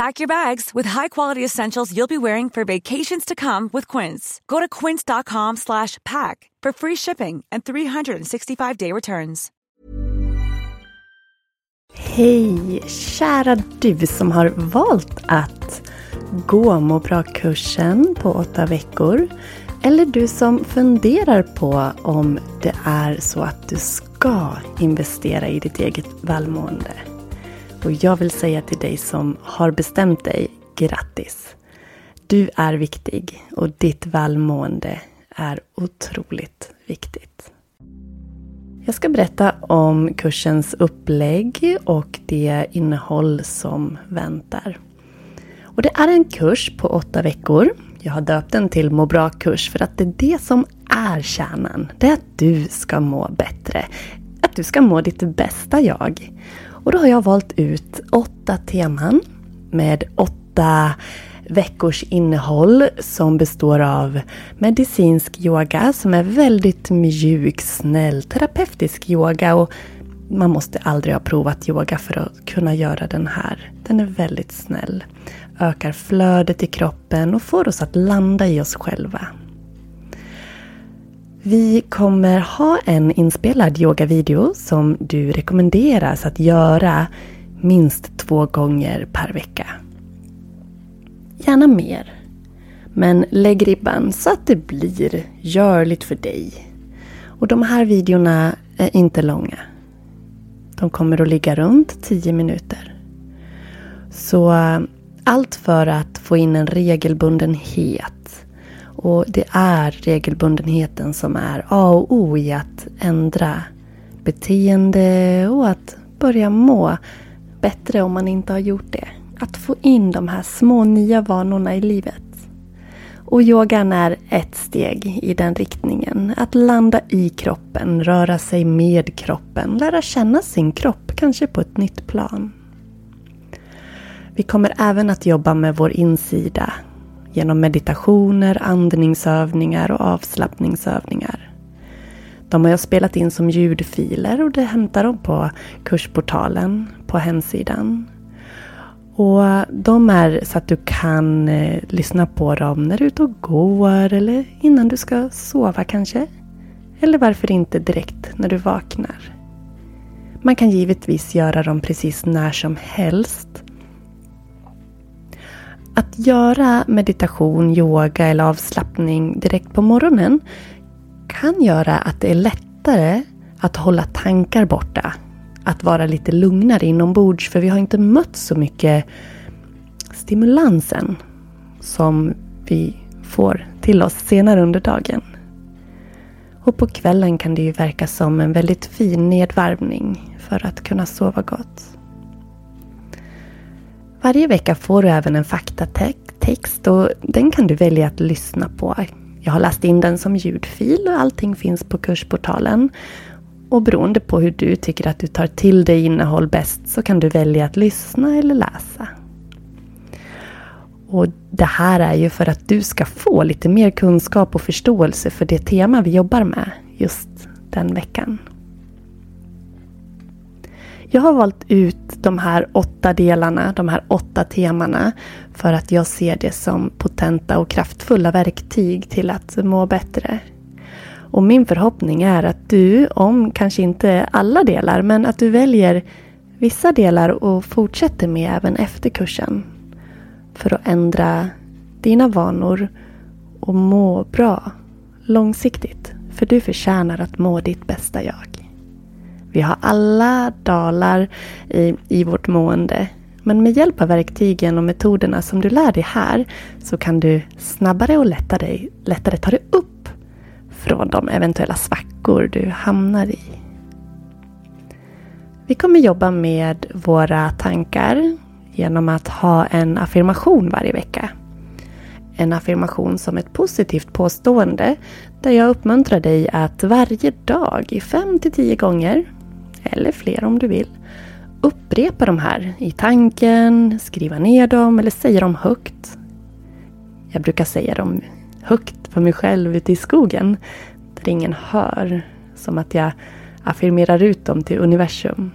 Pack your bags with high-quality essentials you'll be wearing for vacations to come with Quince. Go to quince.com slash pack for free shipping and 365-day returns. Hej, kära du som har valt att gå må bra-kursen på åtta veckor. Eller du som funderar på om det är så att du ska investera i ditt eget välmående. Och jag vill säga till dig som har bestämt dig, grattis! Du är viktig och ditt välmående är otroligt viktigt. Jag ska berätta om kursens upplägg och det innehåll som väntar. Och det är en kurs på åtta veckor. Jag har döpt den till Må bra-kurs för att det är det som är kärnan. Det är att du ska må bättre. Att du ska må ditt bästa jag. Och då har jag valt ut åtta teman med åtta veckors innehåll som består av medicinsk yoga som är väldigt mjuk, snäll, terapeutisk yoga och man måste aldrig ha provat yoga för att kunna göra den här. Den är väldigt snäll. Ökar flödet i kroppen och får oss att landa i oss själva. Vi kommer ha en inspelad yogavideo som du rekommenderas att göra minst två gånger per vecka. Gärna mer. Men lägg ribban så att det blir görligt för dig. Och de här videorna är inte långa. De kommer att ligga runt 10 minuter. Så eh, allt för att få in en regelbundenhet. Och det är regelbundenheten som är A och O i att ändra beteende och att börja må bättre om man inte har gjort det. Att få in de här små nya vanorna i livet. Och yogan är ett steg i den riktningen. Att landa i kroppen, röra sig med kroppen, lära känna sin kropp, kanske på ett nytt plan. Vi kommer även att jobba med vår insida genom meditationer, andningsövningar och avslappningsövningar. De har jag spelat in som ljudfiler och det hämtar de på kursportalen på hemsidan. Och de är så att du kan eh, lyssna på dem när du är ute och går eller innan du ska sova kanske. Eller varför inte direkt när du vaknar. Man kan givetvis göra dem precis när som helst. Göra meditation, yoga eller avslappning direkt på morgonen kan göra att det är lättare att hålla tankar borta. Att vara lite lugnare inombords för vi har inte mött så mycket stimulansen som vi får till oss senare under dagen. Och på kvällen kan det ju verka som en väldigt fin nedvarvning för att kunna sova gott. Varje vecka får du även en faktatext och den kan du välja att lyssna på. Jag har läst in den som ljudfil och allting finns på kursportalen. Och beroende på hur du tycker att du tar till dig innehåll bäst så kan du välja att lyssna eller läsa. Och Det här är ju för att du ska få lite mer kunskap och förståelse för det tema vi jobbar med just den veckan. Jag har valt ut de här åtta delarna, de här åtta temana för att jag ser det som potenta och kraftfulla verktyg till att må bättre. Och min förhoppning är att du, om kanske inte alla delar, men att du väljer vissa delar och fortsätter med även efter kursen. För att ändra dina vanor och må bra långsiktigt. För du förtjänar att må ditt bästa jag. Vi har alla dalar i, i vårt mående. Men med hjälp av verktygen och metoderna som du lär dig här så kan du snabbare och lättare, lättare ta dig upp från de eventuella svackor du hamnar i. Vi kommer jobba med våra tankar genom att ha en affirmation varje vecka. En affirmation som ett positivt påstående där jag uppmuntrar dig att varje dag i fem till tio gånger, eller fler om du vill, upprepa de här i tanken, skriva ner dem eller säga dem högt. Jag brukar säga dem högt för mig själv ute i skogen där ingen hör. Som att jag affirmerar ut dem till universum.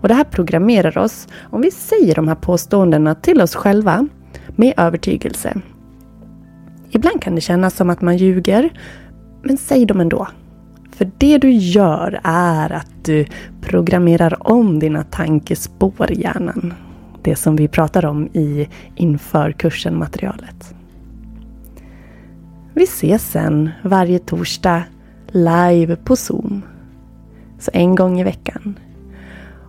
Och det här programmerar oss om vi säger de här påståendena till oss själva med övertygelse. Ibland kan det kännas som att man ljuger, men säg dem ändå. För det du gör är att du programmerar om dina tankespår i hjärnan. Det som vi pratar om i inför kursen-materialet. Vi ses sen varje torsdag live på Zoom. Så en gång i veckan.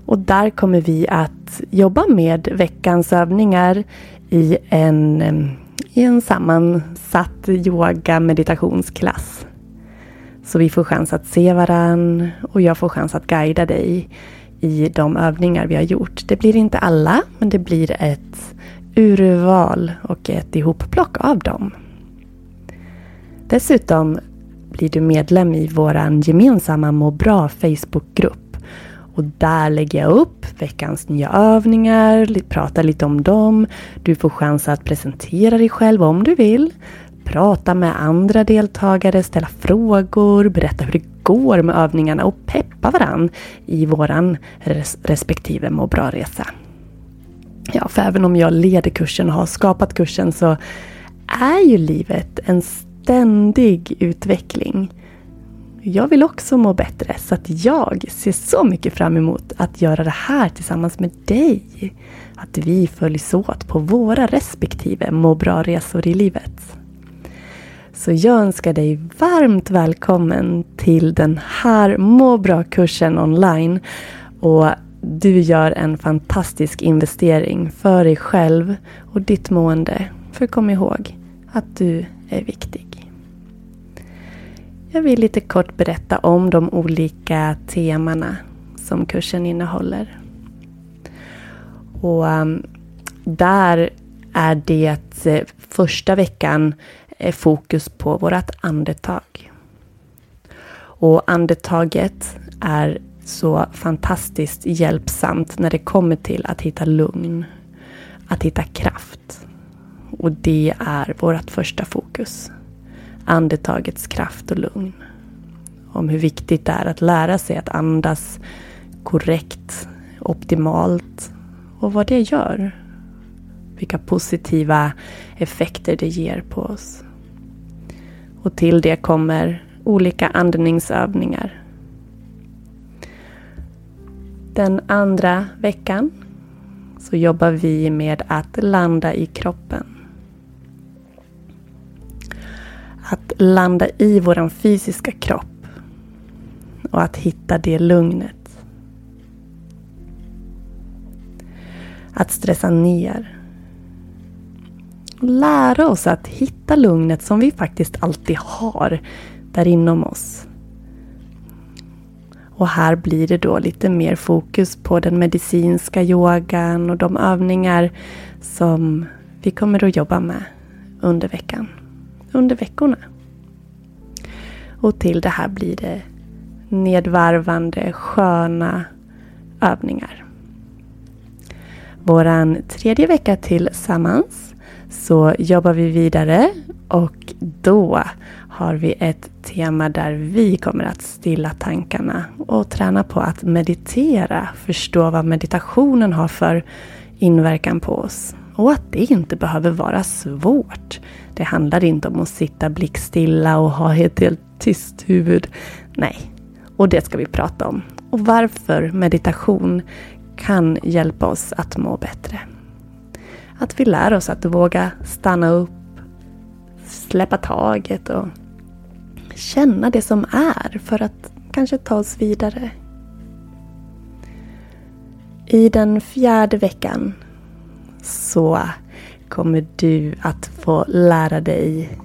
Och där kommer vi att jobba med veckans övningar i en, eh, i en sammansatt yoga meditationsklass. Så vi får chans att se varann och jag får chans att guida dig i de övningar vi har gjort. Det blir inte alla, men det blir ett urval och ett ihopplock av dem. Dessutom blir du medlem i vår gemensamma Må bra Facebookgrupp. Och där lägger jag upp veckans nya övningar, pratar lite om dem. Du får chans att presentera dig själv om du vill. Prata med andra deltagare, ställa frågor, berätta hur det går med övningarna och peppa varann i våran res respektive må bra-resa. Ja, för även om jag leder kursen och har skapat kursen så är ju livet en ständig utveckling. Jag vill också må bättre så att jag ser så mycket fram emot att göra det här tillsammans med dig. Att vi följs åt på våra respektive må bra-resor i livet. Så jag önskar dig varmt välkommen till den här må bra-kursen online. Och du gör en fantastisk investering för dig själv och ditt mående. För kom ihåg att du är viktig. Jag vill lite kort berätta om de olika temana som kursen innehåller. Och um, där är det eh, första veckan är fokus på vårt andetag. Och andetaget är så fantastiskt hjälpsamt när det kommer till att hitta lugn, att hitta kraft. Och det är vårt första fokus andetagets kraft och lugn. Om hur viktigt det är att lära sig att andas korrekt, optimalt och vad det gör. Vilka positiva effekter det ger på oss. Och till det kommer olika andningsövningar. Den andra veckan så jobbar vi med att landa i kroppen. Att landa i våran fysiska kropp. Och att hitta det lugnet. Att stressa ner. Lära oss att hitta lugnet som vi faktiskt alltid har där inom oss. Och här blir det då lite mer fokus på den medicinska yogan och de övningar som vi kommer att jobba med under veckan under veckorna. Och till det här blir det nedvarvande, sköna övningar. Våran tredje vecka tillsammans så jobbar vi vidare och då har vi ett tema där vi kommer att stilla tankarna och träna på att meditera, förstå vad meditationen har för inverkan på oss. Och att det inte behöver vara svårt. Det handlar inte om att sitta blickstilla och ha ett helt tyst huvud. Nej, och det ska vi prata om. Och varför meditation kan hjälpa oss att må bättre. Att vi lär oss att våga stanna upp, släppa taget och känna det som är för att kanske ta oss vidare. I den fjärde veckan så kommer du att få lära dig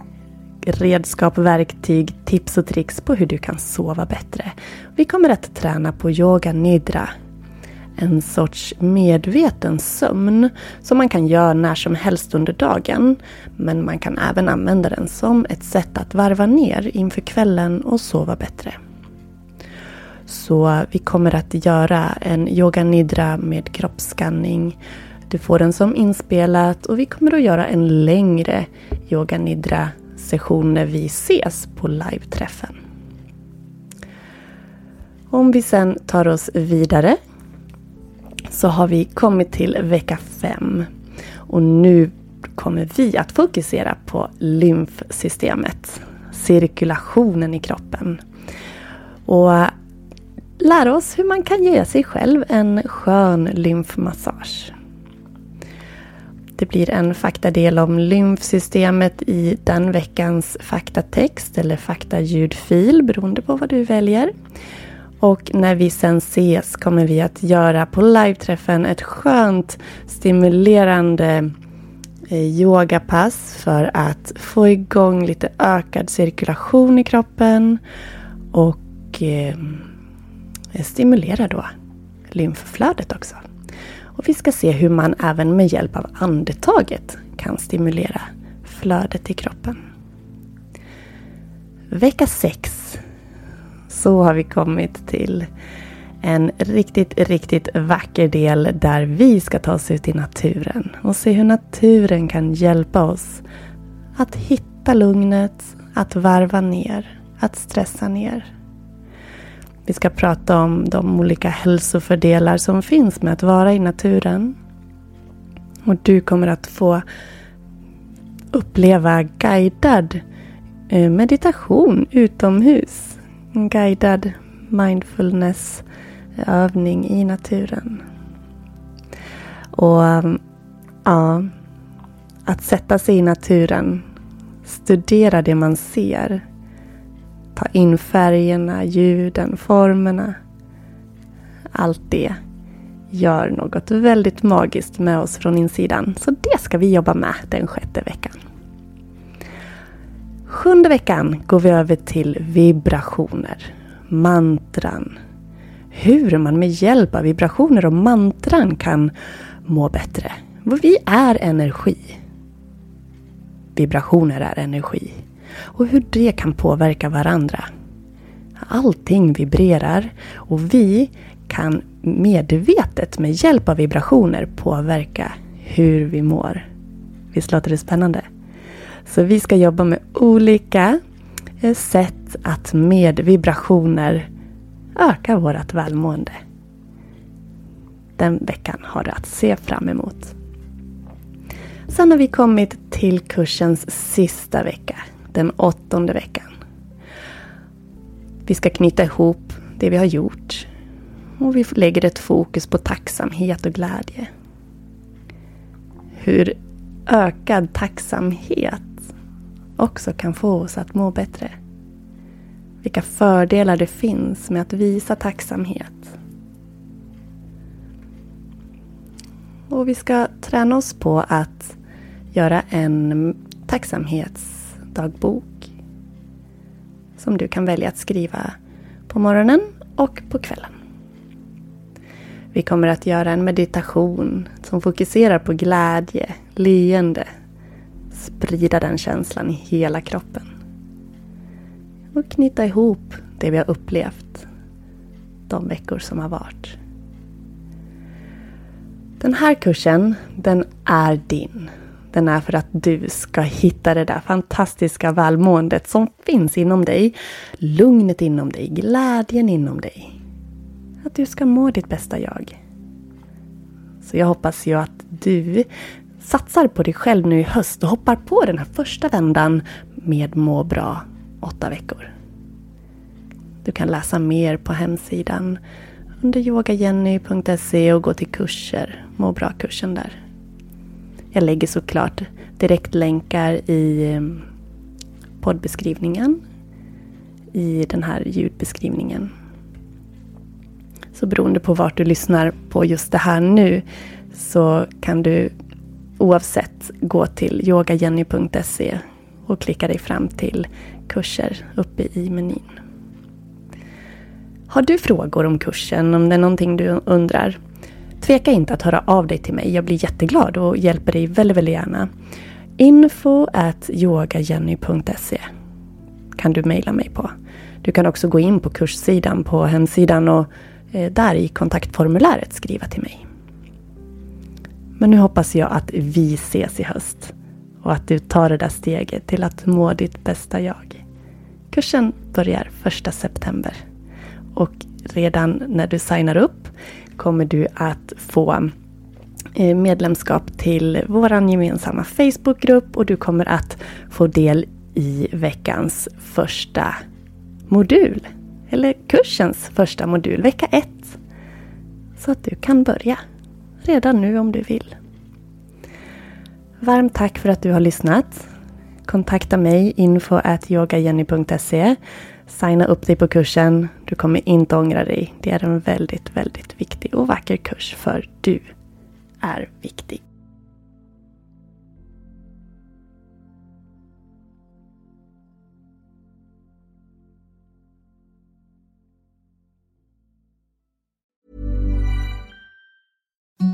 redskap, verktyg, tips och tricks på hur du kan sova bättre. Vi kommer att träna på yoga nidra. En sorts medveten sömn som man kan göra när som helst under dagen. Men man kan även använda den som ett sätt att varva ner inför kvällen och sova bättre. Så vi kommer att göra en yoga nidra med kroppsskanning du får den som inspelat och vi kommer att göra en längre yoga nidra session när vi ses på live-träffen. Om vi sen tar oss vidare så har vi kommit till vecka 5. Och nu kommer vi att fokusera på lymfsystemet. Cirkulationen i kroppen. Och eh, lära oss hur man kan ge sig själv en skön lymfmassage. Det blir en faktadel om lymfsystemet i den veckans faktatext eller faktaljudfil beroende på vad du väljer. Och när vi sen ses kommer vi att göra på live-träffen ett skönt stimulerande eh, yogapass för att få igång lite ökad cirkulation i kroppen och eh, stimulera då lymfflödet också. Och vi ska se hur man även med hjälp av andetaget kan stimulera flödet i kroppen. Vecka 6 så har vi kommit till en riktigt, riktigt vacker del där vi ska ta oss ut i naturen och se hur naturen kan hjälpa oss att hitta lugnet, att varva ner, att stressa ner. Vi ska prata om de olika hälsofördelar som finns med att vara i naturen. Och du kommer att få uppleva guidad eh, meditation utomhus. En guidad mindfulness-övning eh, i naturen. Och ehm, ja, att sätta sig i naturen, studera det man ser, Ta in färgerna, ljuden, formerna. Allt det gör något väldigt magiskt med oss från insidan. Så det ska vi jobba med den sjätte veckan. Sjunde veckan går vi över till vibrationer, mantran. Hur man med hjälp av vibrationer och mantran kan må bättre. Vi är energi. Vibrationer är energi och hur det kan påverka varandra. Allting vibrerar och vi kan medvetet med hjälp av vibrationer påverka hur vi mår. Visst låter det spännande? Så vi ska jobba med olika eh, sätt att med vibrationer öka vårt välmående. Den veckan har du att se fram emot. Sen har vi kommit till kursens sista vecka den åttonde veckan. Vi ska knyta ihop det vi har gjort och vi lägger ett fokus på tacksamhet och glädje. Hur ökad tacksamhet också kan få oss att må bättre. Vilka fördelar det finns med att visa tacksamhet. Och vi ska träna oss på att göra en tacksamhetsdagbok. som du kan välja att skriva på morgonen och på kvällen. Vi kommer att göra en meditation som fokuserar på glädje, leende, sprida den känslan i hela kroppen. Och knyta ihop det vi har upplevt de veckor som har varit. Den här kursen, den är din. Den är för att du ska hitta det där fantastiska välmåendet som finns inom dig. Lugnet inom dig, glädjen inom dig. Att du ska må ditt bästa jag. Så jag hoppas ju att du satsar på dig själv nu i höst och hoppar på den här första vändan med Må bra åtta veckor. Du kan läsa mer på hemsidan under yogajenny.se och gå till kurser, Må bra-kursen där. Jag lägger såklart direktlänkar i eh, poddbeskrivningen i den här ljudbeskrivningen. Så beroende på vart du lyssnar på just det här nu så kan du oavsett gå till yogajenny.se och klicka dig fram till kurser uppe i menyn. Har du frågor om kursen, om det är någonting du undrar, tveka inte att höra av dig till mig. Jag blir jätteglad och hjälper dig väldigt, väldigt gärna. Info at yogajenny.se kan du mejla mig på. Du kan också gå in på kurssidan på hemsidan och eh, där i kontaktformuläret skriva till mig. Men nu hoppas jag att vi ses i höst och att du tar det där steget till att må ditt bästa jag. Kursen börjar 1 september och redan när du signar upp kommer du att få eh, medlemskap till vår gemensamma Facebookgrupp och du kommer att få del i veckans första modul. Eller kursens första modul, vecka 1. Så att du kan börja redan nu om du vill. Varmt tack för att du har lyssnat. Kontakta mig info at yogajenny.se Signa upp dig på kursen. Du kommer inte ångra dig. Det är en väldigt, väldigt viktig och vacker kurs för du är viktig.